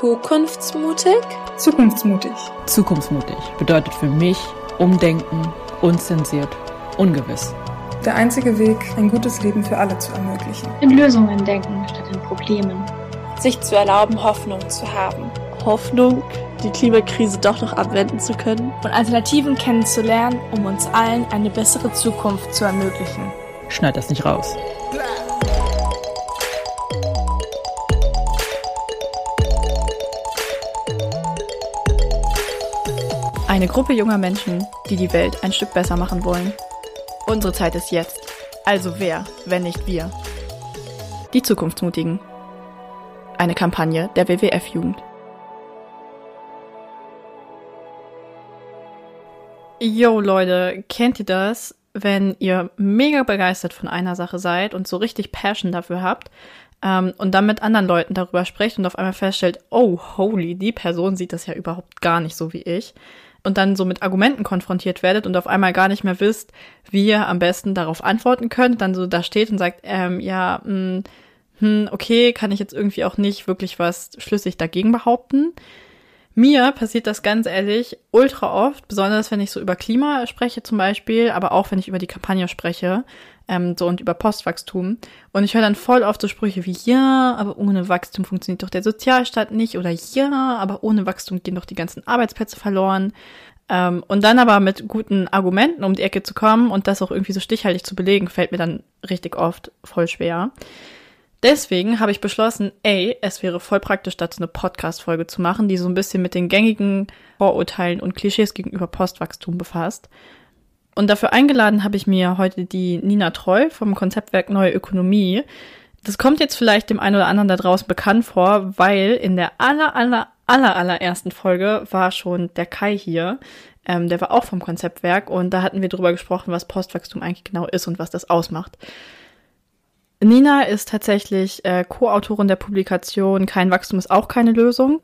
Zukunftsmutig? Zukunftsmutig. Zukunftsmutig bedeutet für mich Umdenken, unzensiert, ungewiss. Der einzige Weg, ein gutes Leben für alle zu ermöglichen. In Lösungen denken statt in Problemen. Sich zu erlauben, Hoffnung zu haben. Hoffnung, die Klimakrise doch noch abwenden zu können. Und Alternativen kennenzulernen, um uns allen eine bessere Zukunft zu ermöglichen. Schneid das nicht raus. Eine Gruppe junger Menschen, die die Welt ein Stück besser machen wollen. Unsere Zeit ist jetzt. Also wer, wenn nicht wir? Die Zukunftsmutigen. Eine Kampagne der WWF-Jugend. Yo Leute, kennt ihr das, wenn ihr mega begeistert von einer Sache seid und so richtig Passion dafür habt ähm, und dann mit anderen Leuten darüber sprecht und auf einmal feststellt, oh holy, die Person sieht das ja überhaupt gar nicht so wie ich und dann so mit Argumenten konfrontiert werdet und auf einmal gar nicht mehr wisst, wie ihr am besten darauf antworten könnt, dann so da steht und sagt, ähm, ja, mh, hm, hm, okay, kann ich jetzt irgendwie auch nicht wirklich was schlüssig dagegen behaupten. Mir passiert das ganz ehrlich ultra oft, besonders wenn ich so über Klima spreche zum Beispiel, aber auch wenn ich über die Kampagne spreche, ähm, so und über Postwachstum. Und ich höre dann voll oft so Sprüche wie, ja, aber ohne Wachstum funktioniert doch der Sozialstaat nicht oder ja, aber ohne Wachstum gehen doch die ganzen Arbeitsplätze verloren. Ähm, und dann aber mit guten Argumenten um die Ecke zu kommen und das auch irgendwie so stichhaltig zu belegen, fällt mir dann richtig oft voll schwer. Deswegen habe ich beschlossen, ey, es wäre voll praktisch, dazu eine Podcast-Folge zu machen, die so ein bisschen mit den gängigen Vorurteilen und Klischees gegenüber Postwachstum befasst. Und dafür eingeladen habe ich mir heute die Nina Treu vom Konzeptwerk Neue Ökonomie. Das kommt jetzt vielleicht dem einen oder anderen da draußen bekannt vor, weil in der aller, aller, aller, allerersten Folge war schon der Kai hier. Ähm, der war auch vom Konzeptwerk und da hatten wir drüber gesprochen, was Postwachstum eigentlich genau ist und was das ausmacht. Nina ist tatsächlich äh, Co-Autorin der Publikation Kein Wachstum ist auch keine Lösung,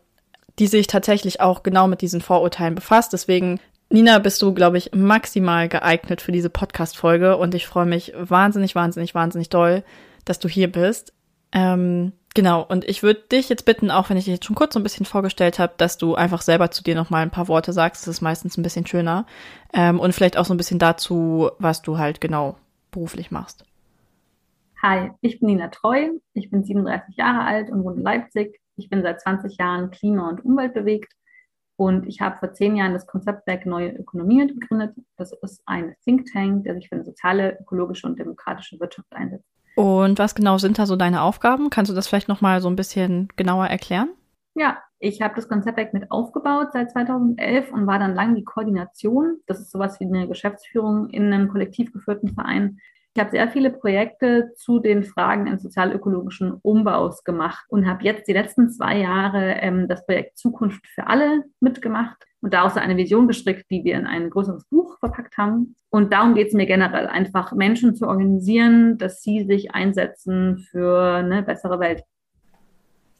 die sich tatsächlich auch genau mit diesen Vorurteilen befasst. Deswegen Nina, bist du, glaube ich, maximal geeignet für diese Podcast-Folge und ich freue mich wahnsinnig, wahnsinnig, wahnsinnig doll, dass du hier bist. Ähm, genau, und ich würde dich jetzt bitten, auch wenn ich dich jetzt schon kurz so ein bisschen vorgestellt habe, dass du einfach selber zu dir nochmal ein paar Worte sagst. Das ist meistens ein bisschen schöner. Ähm, und vielleicht auch so ein bisschen dazu, was du halt genau beruflich machst. Hi, ich bin Nina Treu. Ich bin 37 Jahre alt und wohne in Leipzig. Ich bin seit 20 Jahren klima- und umweltbewegt und ich habe vor zehn Jahren das Konzeptwerk Neue Ökonomie gegründet. Das ist ein Think Tank, der sich für eine soziale, ökologische und demokratische Wirtschaft einsetzt. Und was genau sind da so deine Aufgaben? Kannst du das vielleicht nochmal so ein bisschen genauer erklären? Ja, ich habe das Konzeptwerk mit aufgebaut seit 2011 und war dann lang die Koordination. Das ist sowas wie eine Geschäftsführung in einem kollektiv geführten Verein ich habe sehr viele Projekte zu den Fragen des sozialökologischen Umbaus gemacht und habe jetzt die letzten zwei Jahre ähm, das Projekt Zukunft für alle mitgemacht und daraus eine Vision gestrickt, die wir in ein größeres Buch verpackt haben. Und darum geht es mir generell, einfach Menschen zu organisieren, dass sie sich einsetzen für eine bessere Welt.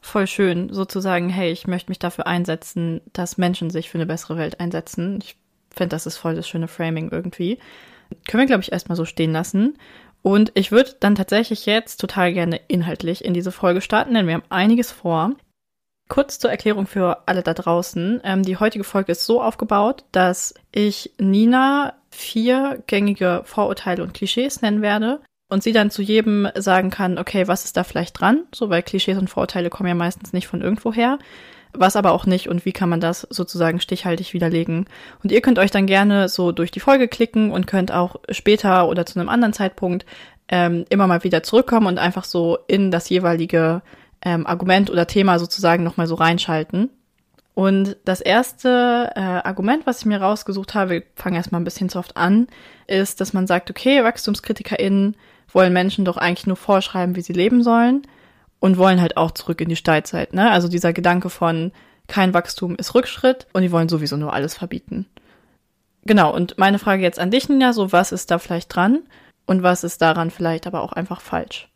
Voll schön, sozusagen, hey, ich möchte mich dafür einsetzen, dass Menschen sich für eine bessere Welt einsetzen. Ich finde, das ist voll das schöne Framing irgendwie. Können wir, glaube ich, erstmal so stehen lassen. Und ich würde dann tatsächlich jetzt total gerne inhaltlich in diese Folge starten, denn wir haben einiges vor. Kurz zur Erklärung für alle da draußen. Ähm, die heutige Folge ist so aufgebaut, dass ich Nina vier gängige Vorurteile und Klischees nennen werde und sie dann zu jedem sagen kann, okay, was ist da vielleicht dran? So, weil Klischees und Vorurteile kommen ja meistens nicht von irgendwoher was aber auch nicht und wie kann man das sozusagen stichhaltig widerlegen. Und ihr könnt euch dann gerne so durch die Folge klicken und könnt auch später oder zu einem anderen Zeitpunkt ähm, immer mal wieder zurückkommen und einfach so in das jeweilige ähm, Argument oder Thema sozusagen nochmal so reinschalten. Und das erste äh, Argument, was ich mir rausgesucht habe, wir erstmal ein bisschen zu oft an, ist, dass man sagt, okay, WachstumskritikerInnen wollen Menschen doch eigentlich nur vorschreiben, wie sie leben sollen und wollen halt auch zurück in die Steinzeit. Ne? Also dieser Gedanke von kein Wachstum ist Rückschritt und die wollen sowieso nur alles verbieten. Genau, und meine Frage jetzt an dich, Nina, so was ist da vielleicht dran und was ist daran vielleicht aber auch einfach falsch?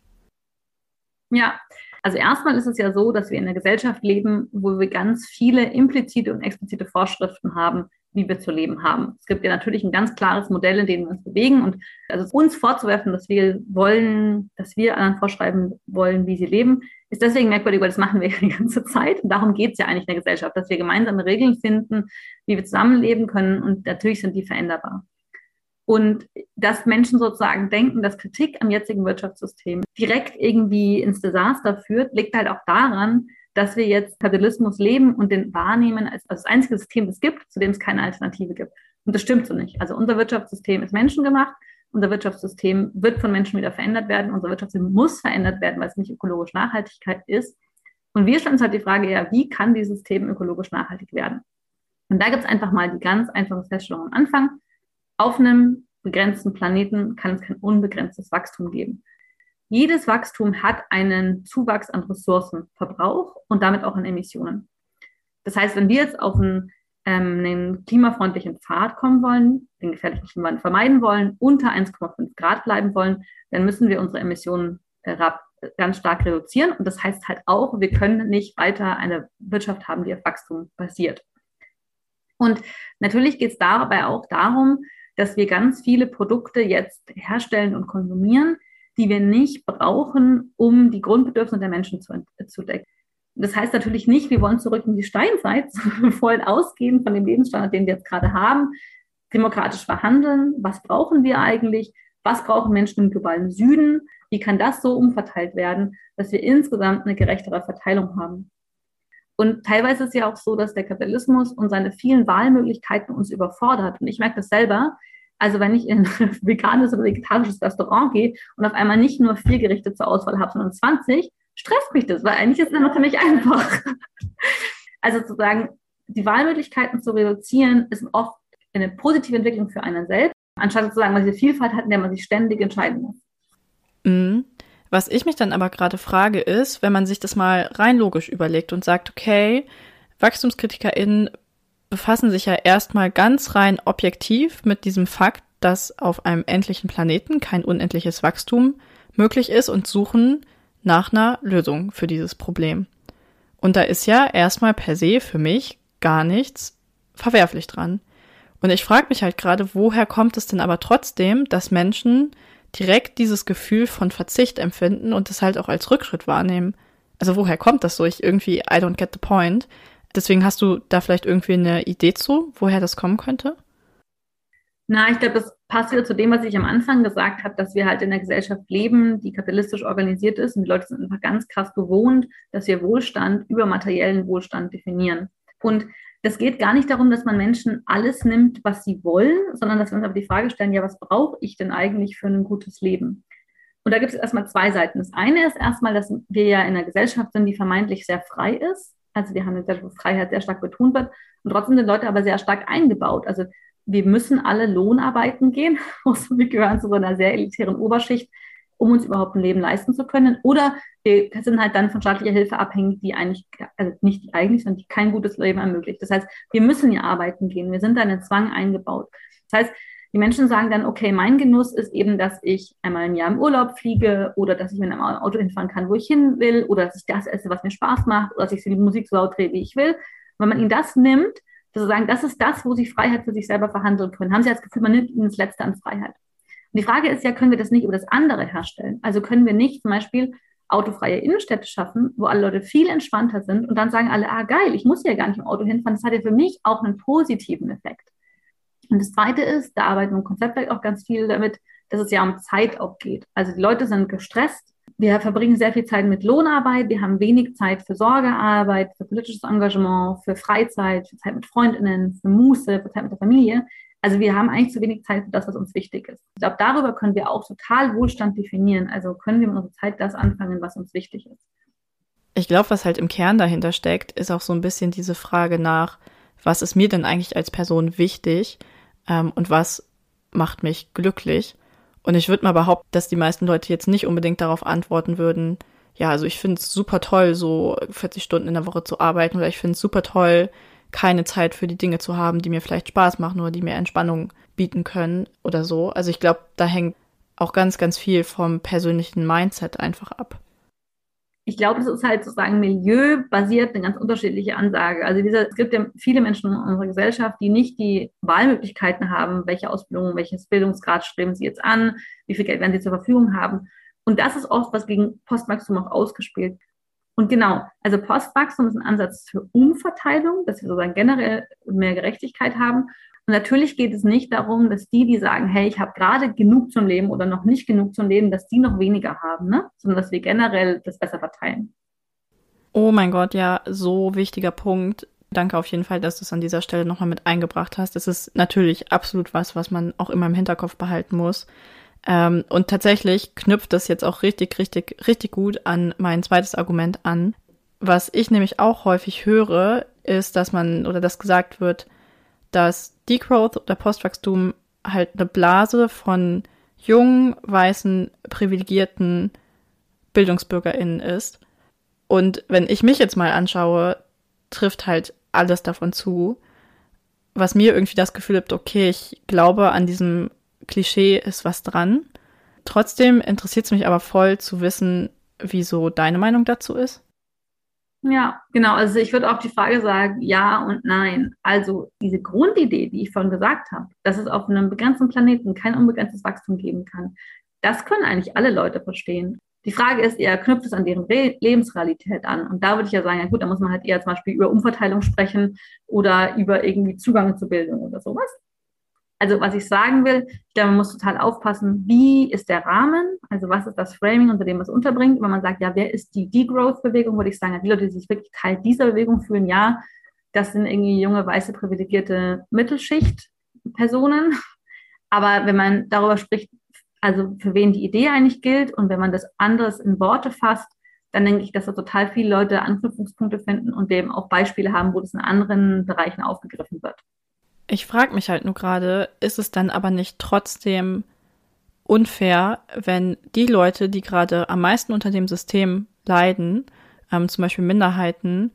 Ja, also erstmal ist es ja so, dass wir in einer Gesellschaft leben, wo wir ganz viele implizite und explizite Vorschriften haben, wie wir zu leben haben. Es gibt ja natürlich ein ganz klares Modell, in dem wir uns bewegen und also uns vorzuwerfen, dass wir wollen, dass wir anderen vorschreiben wollen, wie sie leben, Ist deswegen merkwürdig, weil das machen wir ja die ganze Zeit. Und darum geht es ja eigentlich in der Gesellschaft, dass wir gemeinsame Regeln finden, wie wir zusammenleben können. Und natürlich sind die veränderbar. Und dass Menschen sozusagen denken, dass Kritik am jetzigen Wirtschaftssystem direkt irgendwie ins Desaster führt, liegt halt auch daran, dass wir jetzt Kapitalismus leben und den wahrnehmen als, als das einzige System, das es gibt, zu dem es keine Alternative gibt. Und das stimmt so nicht. Also unser Wirtschaftssystem ist menschengemacht. Unser Wirtschaftssystem wird von Menschen wieder verändert werden. Unser Wirtschaftssystem muss verändert werden, weil es nicht ökologisch Nachhaltigkeit ist. Und wir stellen uns halt die Frage, ja, wie kann dieses System ökologisch nachhaltig werden? Und da gibt es einfach mal die ganz einfache Feststellung am Anfang. Auf einem begrenzten Planeten kann es kein unbegrenztes Wachstum geben. Jedes Wachstum hat einen Zuwachs an Ressourcenverbrauch und damit auch an Emissionen. Das heißt, wenn wir jetzt auf einen, ähm, einen klimafreundlichen Pfad kommen wollen, den gefährlichen Klimawandel vermeiden wollen, unter 1,5 Grad bleiben wollen, dann müssen wir unsere Emissionen äh, ganz stark reduzieren. Und das heißt halt auch, wir können nicht weiter eine Wirtschaft haben, die auf Wachstum basiert. Und natürlich geht es dabei auch darum, dass wir ganz viele Produkte jetzt herstellen und konsumieren, die wir nicht brauchen, um die Grundbedürfnisse der Menschen zu, zu decken. Das heißt natürlich nicht, wir wollen zurück in die Steinzeit, wollen ausgehen von dem Lebensstandard, den wir jetzt gerade haben, demokratisch verhandeln. Was brauchen wir eigentlich? Was brauchen Menschen im globalen Süden? Wie kann das so umverteilt werden, dass wir insgesamt eine gerechtere Verteilung haben? Und teilweise ist es ja auch so, dass der Kapitalismus und seine vielen Wahlmöglichkeiten uns überfordert. Und ich merke das selber. Also wenn ich in ein veganes oder vegetarisches Restaurant gehe und auf einmal nicht nur vier Gerichte zur Auswahl habe, sondern 20, stresst mich das, weil eigentlich ist es immer ziemlich einfach. Also sozusagen die Wahlmöglichkeiten zu reduzieren, ist oft eine positive Entwicklung für einen selbst, anstatt sozusagen, weil diese Vielfalt hat, in der man sich ständig entscheiden muss. Mhm. Was ich mich dann aber gerade frage, ist, wenn man sich das mal rein logisch überlegt und sagt, okay, WachstumskritikerInnen befassen sich ja erstmal ganz rein objektiv mit diesem Fakt, dass auf einem endlichen Planeten kein unendliches Wachstum möglich ist und suchen nach einer Lösung für dieses Problem. Und da ist ja erstmal per se für mich gar nichts verwerflich dran. Und ich frage mich halt gerade, woher kommt es denn aber trotzdem, dass Menschen direkt dieses Gefühl von Verzicht empfinden und es halt auch als Rückschritt wahrnehmen. Also woher kommt das so? Ich irgendwie, I don't get the point. Deswegen hast du da vielleicht irgendwie eine Idee zu, woher das kommen könnte? Na, ich glaube, das passt wieder zu dem, was ich am Anfang gesagt habe, dass wir halt in einer Gesellschaft leben, die kapitalistisch organisiert ist und die Leute sind einfach ganz krass gewohnt, dass wir Wohlstand über materiellen Wohlstand definieren. Und das geht gar nicht darum, dass man Menschen alles nimmt, was sie wollen, sondern dass wir uns aber die Frage stellen, ja, was brauche ich denn eigentlich für ein gutes Leben? Und da gibt es erstmal zwei Seiten. Das eine ist erstmal, dass wir ja in einer Gesellschaft sind, die vermeintlich sehr frei ist. Also wir haben Gesellschaft, wo Freiheit sehr stark betont wird. Und trotzdem sind Leute aber sehr stark eingebaut. Also wir müssen alle Lohnarbeiten gehen. wir gehören zu einer sehr elitären Oberschicht, um uns überhaupt ein Leben leisten zu können. Oder wir sind halt dann von staatlicher Hilfe abhängig, die eigentlich, also nicht die eigentlich, sondern die kein gutes Leben ermöglicht. Das heißt, wir müssen ja arbeiten gehen. Wir sind da in den Zwang eingebaut. Das heißt, die Menschen sagen dann, okay, mein Genuss ist eben, dass ich einmal im Jahr im Urlaub fliege oder dass ich mit einem Auto hinfahren kann, wo ich hin will oder dass ich das esse, was mir Spaß macht oder dass ich die Musik so laut drehe, wie ich will. Wenn man ihnen das nimmt, sozusagen, das ist das, wo sie Freiheit für sich selber verhandeln können. Haben sie das Gefühl, man nimmt ihnen das Letzte an Freiheit. Und die Frage ist ja, können wir das nicht über das andere herstellen? Also können wir nicht zum Beispiel autofreie Innenstädte schaffen, wo alle Leute viel entspannter sind und dann sagen alle, ah geil, ich muss ja gar nicht im Auto hinfahren. Das hat ja für mich auch einen positiven Effekt. Und das Zweite ist, da arbeiten wir im Konzeptwerk auch ganz viel damit, dass es ja um Zeit auch geht. Also die Leute sind gestresst. Wir verbringen sehr viel Zeit mit Lohnarbeit. Wir haben wenig Zeit für Sorgearbeit, für politisches Engagement, für Freizeit, für Zeit mit Freundinnen, für Muße, für Zeit mit der Familie. Also wir haben eigentlich zu wenig Zeit für das, was uns wichtig ist. Ich glaube, darüber können wir auch total Wohlstand definieren. Also können wir mit unserer Zeit das anfangen, was uns wichtig ist. Ich glaube, was halt im Kern dahinter steckt, ist auch so ein bisschen diese Frage nach, was ist mir denn eigentlich als Person wichtig ähm, und was macht mich glücklich? Und ich würde mal behaupten, dass die meisten Leute jetzt nicht unbedingt darauf antworten würden, ja, also ich finde es super toll, so 40 Stunden in der Woche zu arbeiten oder ich finde es super toll, keine Zeit für die Dinge zu haben, die mir vielleicht Spaß machen oder die mir Entspannung bieten können oder so. Also ich glaube, da hängt auch ganz, ganz viel vom persönlichen Mindset einfach ab. Ich glaube, es ist halt sozusagen milieubasiert eine ganz unterschiedliche Ansage. Also dieser, es gibt ja viele Menschen in unserer Gesellschaft, die nicht die Wahlmöglichkeiten haben, welche Ausbildung, welches Bildungsgrad streben sie jetzt an, wie viel Geld werden sie zur Verfügung haben. Und das ist oft, was gegen Postwachstum auch ausgespielt Und genau, also Postwachstum ist ein Ansatz für Umverteilung, dass wir sozusagen generell mehr Gerechtigkeit haben. Und natürlich geht es nicht darum, dass die, die sagen, hey, ich habe gerade genug zum Leben oder noch nicht genug zum Leben, dass die noch weniger haben, ne? sondern dass wir generell das besser verteilen. Oh mein Gott, ja, so wichtiger Punkt. Danke auf jeden Fall, dass du es an dieser Stelle nochmal mit eingebracht hast. Das ist natürlich absolut was, was man auch immer im Hinterkopf behalten muss. Ähm, und tatsächlich knüpft das jetzt auch richtig, richtig, richtig gut an mein zweites Argument an. Was ich nämlich auch häufig höre, ist, dass man oder dass gesagt wird, dass Degrowth oder Postwachstum halt eine Blase von jungen, weißen, privilegierten BildungsbürgerInnen ist. Und wenn ich mich jetzt mal anschaue, trifft halt alles davon zu, was mir irgendwie das Gefühl gibt, okay, ich glaube, an diesem Klischee ist was dran. Trotzdem interessiert es mich aber voll zu wissen, wieso deine Meinung dazu ist. Ja, genau. Also ich würde auch die Frage sagen, ja und nein. Also diese Grundidee, die ich vorhin gesagt habe, dass es auf einem begrenzten Planeten kein unbegrenztes Wachstum geben kann, das können eigentlich alle Leute verstehen. Die Frage ist eher, knüpft es an deren Re Lebensrealität an? Und da würde ich ja sagen, ja gut, da muss man halt eher zum Beispiel über Umverteilung sprechen oder über irgendwie Zugang zur Bildung oder sowas. Also was ich sagen will, ich glaube, man muss total aufpassen, wie ist der Rahmen, also was ist das Framing, unter dem man es unterbringt. Wenn man sagt, ja, wer ist die Degrowth-Bewegung, würde ich sagen, ja, die Leute, die sich wirklich Teil dieser Bewegung fühlen, ja, das sind irgendwie junge, weiße, privilegierte Mittelschicht-Personen. Aber wenn man darüber spricht, also für wen die Idee eigentlich gilt und wenn man das anderes in Worte fasst, dann denke ich, dass da total viele Leute Anknüpfungspunkte finden und dem auch Beispiele haben, wo das in anderen Bereichen aufgegriffen wird. Ich frage mich halt nur gerade, ist es dann aber nicht trotzdem unfair, wenn die Leute, die gerade am meisten unter dem System leiden, ähm, zum Beispiel Minderheiten,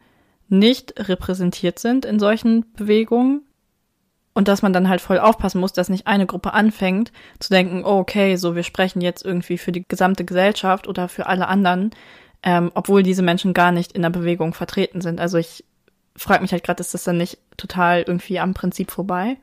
nicht repräsentiert sind in solchen Bewegungen und dass man dann halt voll aufpassen muss, dass nicht eine Gruppe anfängt zu denken, oh, okay, so wir sprechen jetzt irgendwie für die gesamte Gesellschaft oder für alle anderen, ähm, obwohl diese Menschen gar nicht in der Bewegung vertreten sind. Also ich frage mich halt gerade, ist das dann nicht total irgendwie am Prinzip vorbei?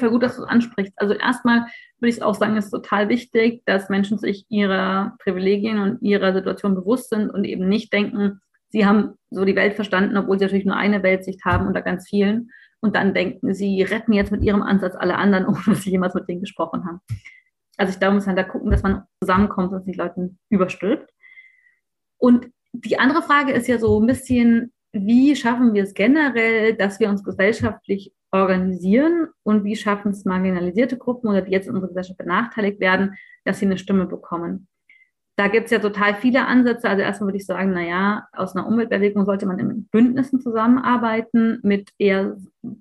Voll gut, dass du es ansprichst. Also erstmal würde ich auch sagen, es ist total wichtig, dass Menschen sich ihrer Privilegien und ihrer Situation bewusst sind und eben nicht denken, sie haben so die Welt verstanden, obwohl sie natürlich nur eine Weltsicht haben unter ganz vielen. Und dann denken, sie retten jetzt mit ihrem Ansatz alle anderen, ohne dass sie jemals mit denen gesprochen haben. Also ich glaube, man muss halt da gucken, dass man zusammenkommt und sich Leuten überstülpt. Und die andere Frage ist ja so ein bisschen, wie schaffen wir es generell, dass wir uns gesellschaftlich organisieren und wie schaffen es marginalisierte Gruppen oder die jetzt in unserer Gesellschaft benachteiligt werden, dass sie eine Stimme bekommen. Da gibt es ja total viele Ansätze. Also erstmal würde ich sagen, naja, aus einer Umweltbewegung sollte man in Bündnissen zusammenarbeiten mit eher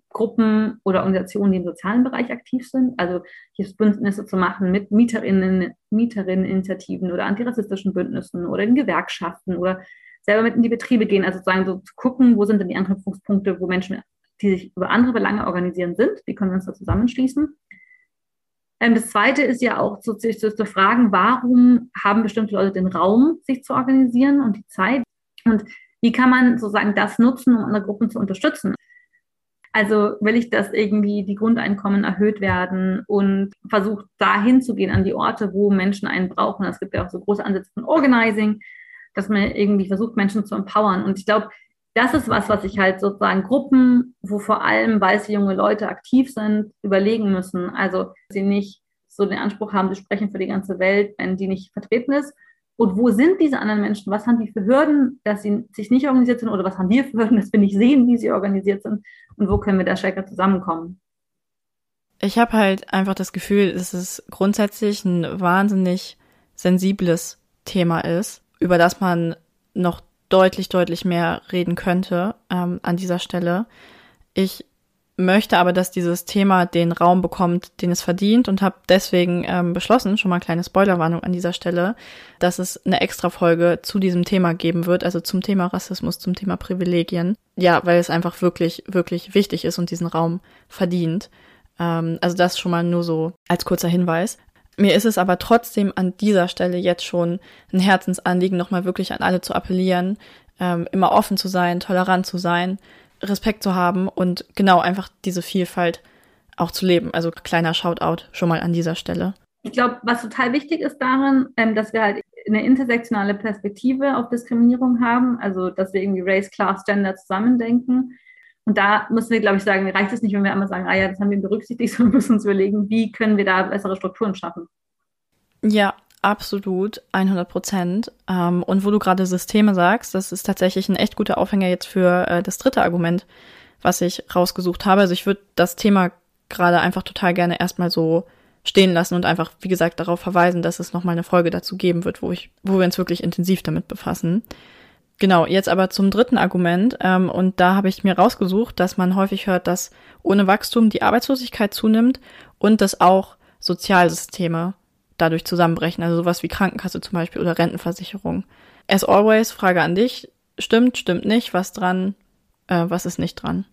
Gruppen oder Organisationen, die im sozialen Bereich aktiv sind. Also hier Bündnisse zu machen mit Mieterinnen, Mieterinneninitiativen oder antirassistischen Bündnissen oder in Gewerkschaften oder selber mit in die Betriebe gehen, also sozusagen so zu gucken, wo sind denn die Anknüpfungspunkte, wo Menschen, die sich über andere Belange organisieren sind, wie können wir uns da zusammenschließen. Ähm, das Zweite ist ja auch zu, zu, zu fragen, warum haben bestimmte Leute den Raum, sich zu organisieren und die Zeit und wie kann man sozusagen das nutzen, um andere Gruppen zu unterstützen. Also will ich, dass irgendwie die Grundeinkommen erhöht werden und versucht dahin zu gehen an die Orte, wo Menschen einen brauchen. Es gibt ja auch so große Ansätze von Organizing, dass man irgendwie versucht, Menschen zu empowern. Und ich glaube, das ist was, was sich halt sozusagen Gruppen, wo vor allem weiße junge Leute aktiv sind, überlegen müssen. Also sie nicht so den Anspruch haben, sie sprechen für die ganze Welt, wenn die nicht vertreten ist. Und wo sind diese anderen Menschen? Was haben die für Hürden, dass sie sich nicht organisiert sind? Oder was haben wir für Hürden, dass wir nicht sehen, wie sie organisiert sind? Und wo können wir da stärker zusammenkommen? Ich habe halt einfach das Gefühl, dass es grundsätzlich ein wahnsinnig sensibles Thema ist über das man noch deutlich, deutlich mehr reden könnte ähm, an dieser Stelle. Ich möchte aber, dass dieses Thema den Raum bekommt, den es verdient und habe deswegen ähm, beschlossen, schon mal eine kleine Spoilerwarnung an dieser Stelle, dass es eine extra Folge zu diesem Thema geben wird, also zum Thema Rassismus, zum Thema Privilegien. Ja, weil es einfach wirklich, wirklich wichtig ist und diesen Raum verdient. Ähm, also das schon mal nur so als kurzer Hinweis. Mir ist es aber trotzdem an dieser Stelle jetzt schon ein Herzensanliegen, nochmal wirklich an alle zu appellieren, ähm, immer offen zu sein, tolerant zu sein, Respekt zu haben und genau einfach diese Vielfalt auch zu leben. Also kleiner Shoutout schon mal an dieser Stelle. Ich glaube, was total wichtig ist darin, ähm, dass wir halt eine intersektionale Perspektive auf Diskriminierung haben, also dass wir irgendwie Race, Class, Gender zusammendenken. Und da müssen wir, glaube ich, sagen, reicht es nicht, wenn wir einmal sagen, ah ja, das haben wir berücksichtigt, sondern müssen uns überlegen, wie können wir da bessere Strukturen schaffen. Ja, absolut, 100 Prozent. Ähm, und wo du gerade Systeme sagst, das ist tatsächlich ein echt guter Aufhänger jetzt für äh, das dritte Argument, was ich rausgesucht habe. Also ich würde das Thema gerade einfach total gerne erstmal so stehen lassen und einfach, wie gesagt, darauf verweisen, dass es nochmal eine Folge dazu geben wird, wo ich, wo wir uns wirklich intensiv damit befassen. Genau, jetzt aber zum dritten Argument. Ähm, und da habe ich mir rausgesucht, dass man häufig hört, dass ohne Wachstum die Arbeitslosigkeit zunimmt und dass auch Sozialsysteme dadurch zusammenbrechen. Also sowas wie Krankenkasse zum Beispiel oder Rentenversicherung. As always, Frage an dich. Stimmt, stimmt nicht, was dran, äh, was ist nicht dran?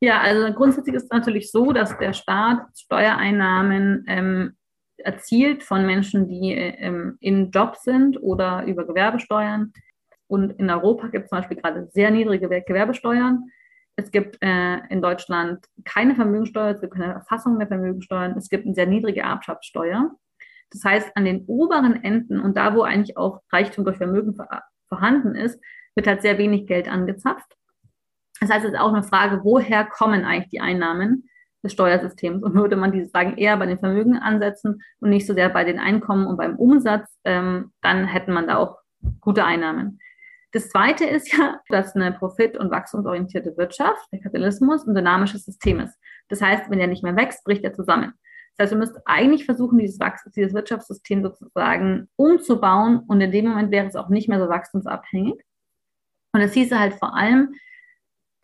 Ja, also grundsätzlich ist es natürlich so, dass der Staat Steuereinnahmen ähm, erzielt von Menschen, die ähm, in Jobs sind oder über Gewerbesteuern. Und in Europa gibt es zum Beispiel gerade sehr niedrige Gewerbesteuern. Es gibt äh, in Deutschland keine Vermögensteuer, es gibt keine Erfassung der Vermögensteuern, es gibt eine sehr niedrige Erbschaftssteuer. Das heißt, an den oberen Enden und da, wo eigentlich auch Reichtum durch Vermögen vorhanden ist, wird halt sehr wenig Geld angezapft. Das heißt, es ist auch eine Frage, woher kommen eigentlich die Einnahmen des Steuersystems? Und würde man diese Fragen eher bei den Vermögen ansetzen und nicht so sehr bei den Einkommen und beim Umsatz, ähm, dann hätte man da auch gute Einnahmen. Das Zweite ist ja, dass eine profit- und wachstumsorientierte Wirtschaft, der Kapitalismus, ein dynamisches System ist. Das heißt, wenn er nicht mehr wächst, bricht er zusammen. Das heißt, wir müssten eigentlich versuchen, dieses, Wachs dieses Wirtschaftssystem sozusagen umzubauen und in dem Moment wäre es auch nicht mehr so wachstumsabhängig. Und das hieße halt vor allem,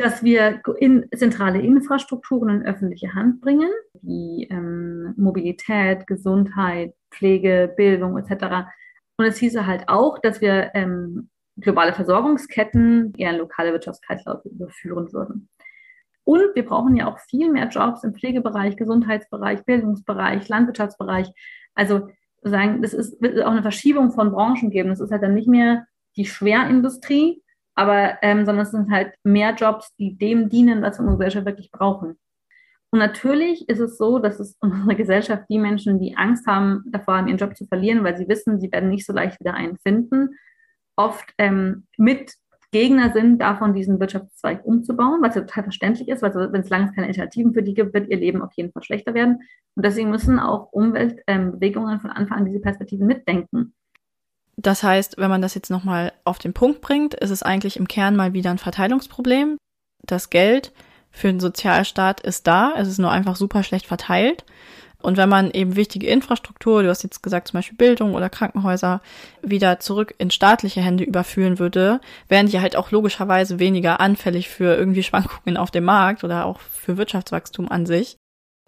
dass wir in zentrale Infrastrukturen in öffentliche Hand bringen, wie ähm, Mobilität, Gesundheit, Pflege, Bildung etc. Und es hieße halt auch, dass wir ähm, globale Versorgungsketten eher in lokale Wirtschaftskreislaufe überführen würden. Und wir brauchen ja auch viel mehr Jobs im Pflegebereich, Gesundheitsbereich, Bildungsbereich, Landwirtschaftsbereich. Also sagen, ist, wird auch eine Verschiebung von Branchen geben. Das ist halt dann nicht mehr die Schwerindustrie, aber ähm, sondern es sind halt mehr Jobs, die dem dienen, was wir in unserer Gesellschaft wirklich brauchen. Und natürlich ist es so, dass es in unserer Gesellschaft die Menschen, die Angst haben, davor haben, ihren Job zu verlieren, weil sie wissen, sie werden nicht so leicht wieder einen finden, oft ähm, mit Gegner sind, davon diesen Wirtschaftszweig umzubauen, was ja total verständlich ist, weil wenn es lange keine Alternativen für die gibt, wird ihr Leben auf jeden Fall schlechter werden. Und deswegen müssen auch Umweltbewegungen ähm, von Anfang an diese Perspektive mitdenken. Das heißt, wenn man das jetzt nochmal auf den Punkt bringt, ist es eigentlich im Kern mal wieder ein Verteilungsproblem. Das Geld für den Sozialstaat ist da, es ist nur einfach super schlecht verteilt. Und wenn man eben wichtige Infrastruktur, du hast jetzt gesagt zum Beispiel Bildung oder Krankenhäuser, wieder zurück in staatliche Hände überführen würde, wären die halt auch logischerweise weniger anfällig für irgendwie Schwankungen auf dem Markt oder auch für Wirtschaftswachstum an sich,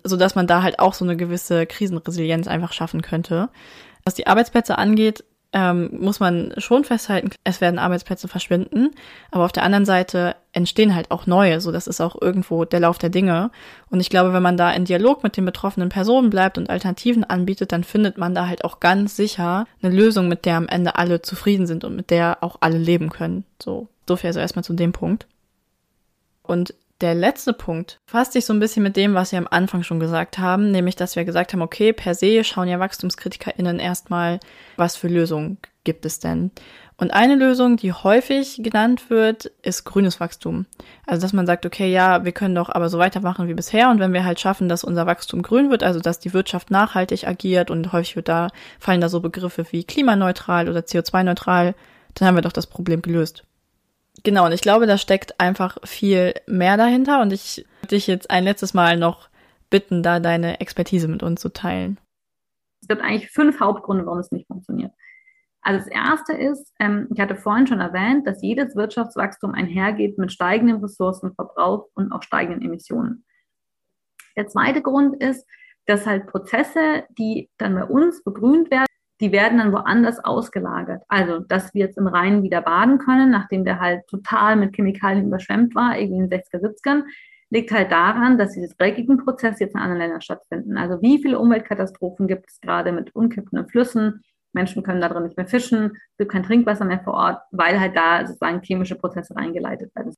so dass man da halt auch so eine gewisse Krisenresilienz einfach schaffen könnte. Was die Arbeitsplätze angeht, ähm, muss man schon festhalten, es werden Arbeitsplätze verschwinden, aber auf der anderen Seite entstehen halt auch neue, so das ist auch irgendwo der Lauf der Dinge. Und ich glaube, wenn man da in Dialog mit den betroffenen Personen bleibt und Alternativen anbietet, dann findet man da halt auch ganz sicher eine Lösung, mit der am Ende alle zufrieden sind und mit der auch alle leben können. So, so viel also erstmal zu dem Punkt. Und der letzte Punkt fasst sich so ein bisschen mit dem, was wir am Anfang schon gesagt haben, nämlich, dass wir gesagt haben, okay, per se schauen ja WachstumskritikerInnen erstmal, was für Lösungen gibt es denn? Und eine Lösung, die häufig genannt wird, ist grünes Wachstum. Also, dass man sagt, okay, ja, wir können doch aber so weitermachen wie bisher. Und wenn wir halt schaffen, dass unser Wachstum grün wird, also dass die Wirtschaft nachhaltig agiert und häufig wird da, fallen da so Begriffe wie klimaneutral oder CO2-neutral, dann haben wir doch das Problem gelöst. Genau, und ich glaube, da steckt einfach viel mehr dahinter und ich würde dich jetzt ein letztes Mal noch bitten, da deine Expertise mit uns zu teilen. Es gibt eigentlich fünf Hauptgründe, warum es nicht funktioniert. Also das erste ist, ähm, ich hatte vorhin schon erwähnt, dass jedes Wirtschaftswachstum einhergeht mit steigendem Ressourcenverbrauch und auch steigenden Emissionen. Der zweite Grund ist, dass halt Prozesse, die dann bei uns begrünt werden, die werden dann woanders ausgelagert. Also, dass wir jetzt im Rhein wieder baden können, nachdem der halt total mit Chemikalien überschwemmt war, irgendwie in den 60er, 70ern, liegt halt daran, dass diese dreckigen Prozesse jetzt in anderen Ländern stattfinden. Also, wie viele Umweltkatastrophen gibt es gerade mit umkippenden Flüssen? Menschen können da drin nicht mehr fischen, es gibt kein Trinkwasser mehr vor Ort, weil halt da sozusagen chemische Prozesse reingeleitet werden.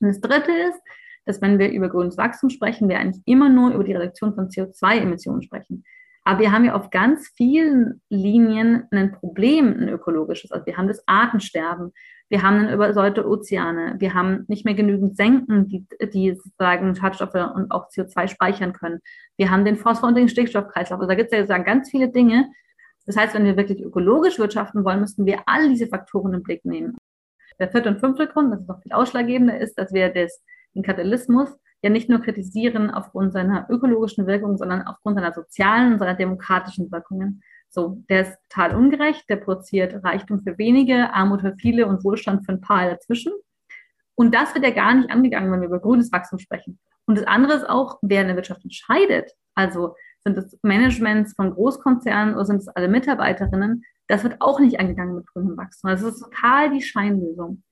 Und das dritte ist, dass wenn wir über grünes Wachstum sprechen, wir eigentlich immer nur über die Reduktion von CO2-Emissionen sprechen. Aber wir haben ja auf ganz vielen Linien ein Problem, ein ökologisches. Also wir haben das Artensterben, wir haben dann übersäuerte Ozeane, wir haben nicht mehr genügend Senken, die, die sozusagen Schadstoffe und auch CO2 speichern können. Wir haben den Phosphor- und den Stickstoffkreislauf. Also da gibt es ja sozusagen ganz viele Dinge. Das heißt, wenn wir wirklich ökologisch wirtschaften wollen, müssen wir all diese Faktoren im Blick nehmen. Der vierte und fünfte Grund, das ist noch viel ausschlaggebender, ist, dass wir das, den Kapitalismus ja nicht nur kritisieren aufgrund seiner ökologischen Wirkung, sondern aufgrund seiner sozialen seiner demokratischen Wirkungen. So, der ist total ungerecht, der produziert Reichtum für wenige, Armut für viele und Wohlstand für ein paar dazwischen. Und das wird ja gar nicht angegangen, wenn wir über grünes Wachstum sprechen. Und das andere ist auch, wer in der Wirtschaft entscheidet. Also sind es Managements von Großkonzernen oder sind es alle Mitarbeiterinnen? Das wird auch nicht angegangen mit grünem Wachstum. Das ist total die Scheinlösung.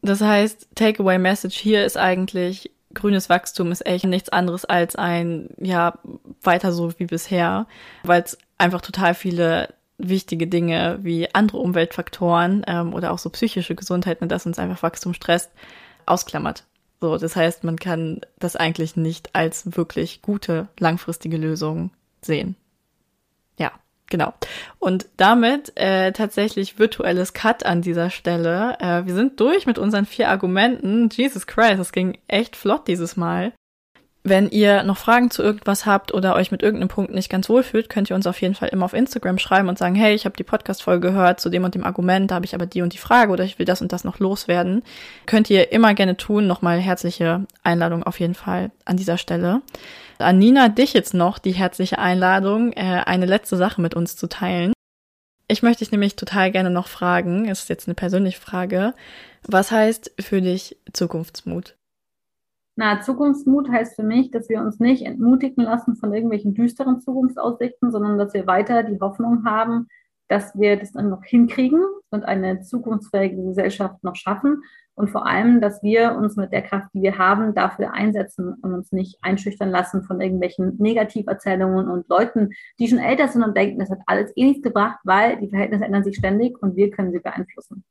Das heißt, Takeaway Message hier ist eigentlich, grünes Wachstum ist echt nichts anderes als ein, ja, weiter so wie bisher, weil es einfach total viele wichtige Dinge wie andere Umweltfaktoren ähm, oder auch so psychische Gesundheit, ne, das uns einfach Wachstum stresst, ausklammert. So, das heißt, man kann das eigentlich nicht als wirklich gute langfristige Lösung sehen. Genau. Und damit äh, tatsächlich virtuelles Cut an dieser Stelle. Äh, wir sind durch mit unseren vier Argumenten. Jesus Christ, das ging echt flott dieses Mal. Wenn ihr noch Fragen zu irgendwas habt oder euch mit irgendeinem Punkt nicht ganz wohl fühlt, könnt ihr uns auf jeden Fall immer auf Instagram schreiben und sagen, hey, ich habe die Podcast-Folge gehört zu dem und dem Argument, da habe ich aber die und die Frage oder ich will das und das noch loswerden. Könnt ihr immer gerne tun. Nochmal herzliche Einladung auf jeden Fall an dieser Stelle. An Nina, dich jetzt noch die herzliche Einladung, äh, eine letzte Sache mit uns zu teilen. Ich möchte dich nämlich total gerne noch fragen, es ist jetzt eine persönliche Frage, was heißt für dich Zukunftsmut? Na, Zukunftsmut heißt für mich, dass wir uns nicht entmutigen lassen von irgendwelchen düsteren Zukunftsaussichten, sondern dass wir weiter die Hoffnung haben, dass wir das dann noch hinkriegen und eine zukunftsfähige Gesellschaft noch schaffen. Und vor allem, dass wir uns mit der Kraft, die wir haben, dafür einsetzen und uns nicht einschüchtern lassen von irgendwelchen Negativerzählungen und Leuten, die schon älter sind und denken, das hat alles eh nichts gebracht, weil die Verhältnisse ändern sich ständig und wir können sie beeinflussen.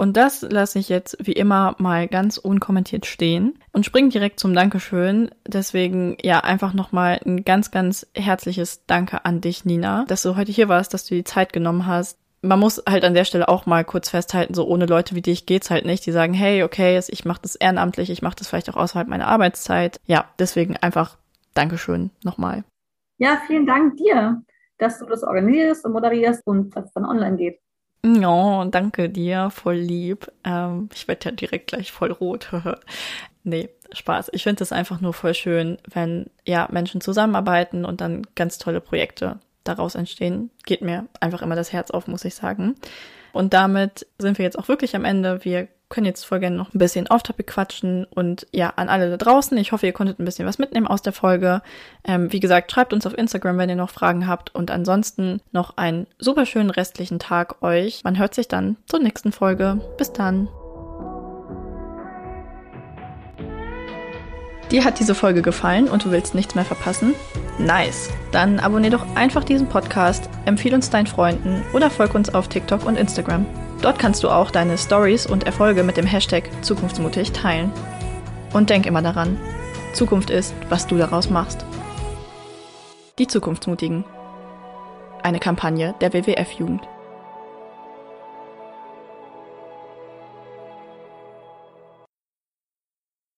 Und das lasse ich jetzt wie immer mal ganz unkommentiert stehen und springe direkt zum Dankeschön. Deswegen ja einfach nochmal ein ganz, ganz herzliches Danke an dich, Nina, dass du heute hier warst, dass du die Zeit genommen hast. Man muss halt an der Stelle auch mal kurz festhalten, so ohne Leute wie dich geht's halt nicht. Die sagen, hey, okay, ich mache das ehrenamtlich, ich mache das vielleicht auch außerhalb meiner Arbeitszeit. Ja, deswegen einfach Dankeschön nochmal. Ja, vielen Dank dir, dass du das organisierst und moderierst und dass es dann online geht. Ja, danke dir, voll lieb. Ähm, ich werde ja direkt gleich voll rot. nee, Spaß. Ich finde es einfach nur voll schön, wenn ja Menschen zusammenarbeiten und dann ganz tolle Projekte daraus entstehen. Geht mir einfach immer das Herz auf, muss ich sagen. Und damit sind wir jetzt auch wirklich am Ende. Wir können jetzt voll gerne noch ein bisschen off-topic quatschen und ja, an alle da draußen. Ich hoffe, ihr konntet ein bisschen was mitnehmen aus der Folge. Ähm, wie gesagt, schreibt uns auf Instagram, wenn ihr noch Fragen habt und ansonsten noch einen super schönen restlichen Tag euch. Man hört sich dann zur nächsten Folge. Bis dann. Dir hat diese Folge gefallen und du willst nichts mehr verpassen? Nice! Dann abonnier doch einfach diesen Podcast, empfehle uns deinen Freunden oder folg uns auf TikTok und Instagram. Dort kannst du auch deine Stories und Erfolge mit dem Hashtag Zukunftsmutig teilen. Und denk immer daran, Zukunft ist, was du daraus machst. Die Zukunftsmutigen. Eine Kampagne der WWF-Jugend.